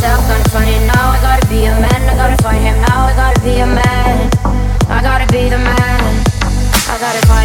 myself, gonna find funny now. I gotta be a man, I gotta find him now. I gotta be a man, I gotta be the man. I gotta find.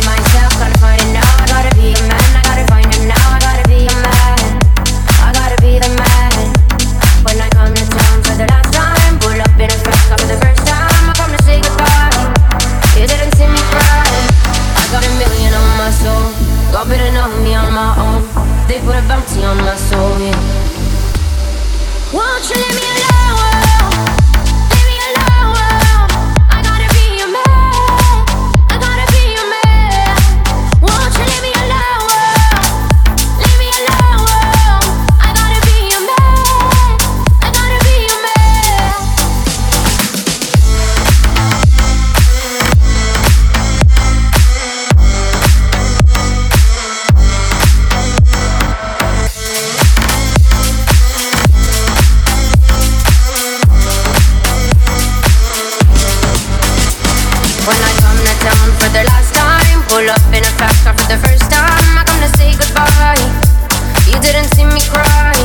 down for the last time. Pull up in a fast car for the first time. I come to say goodbye. You didn't see me cry.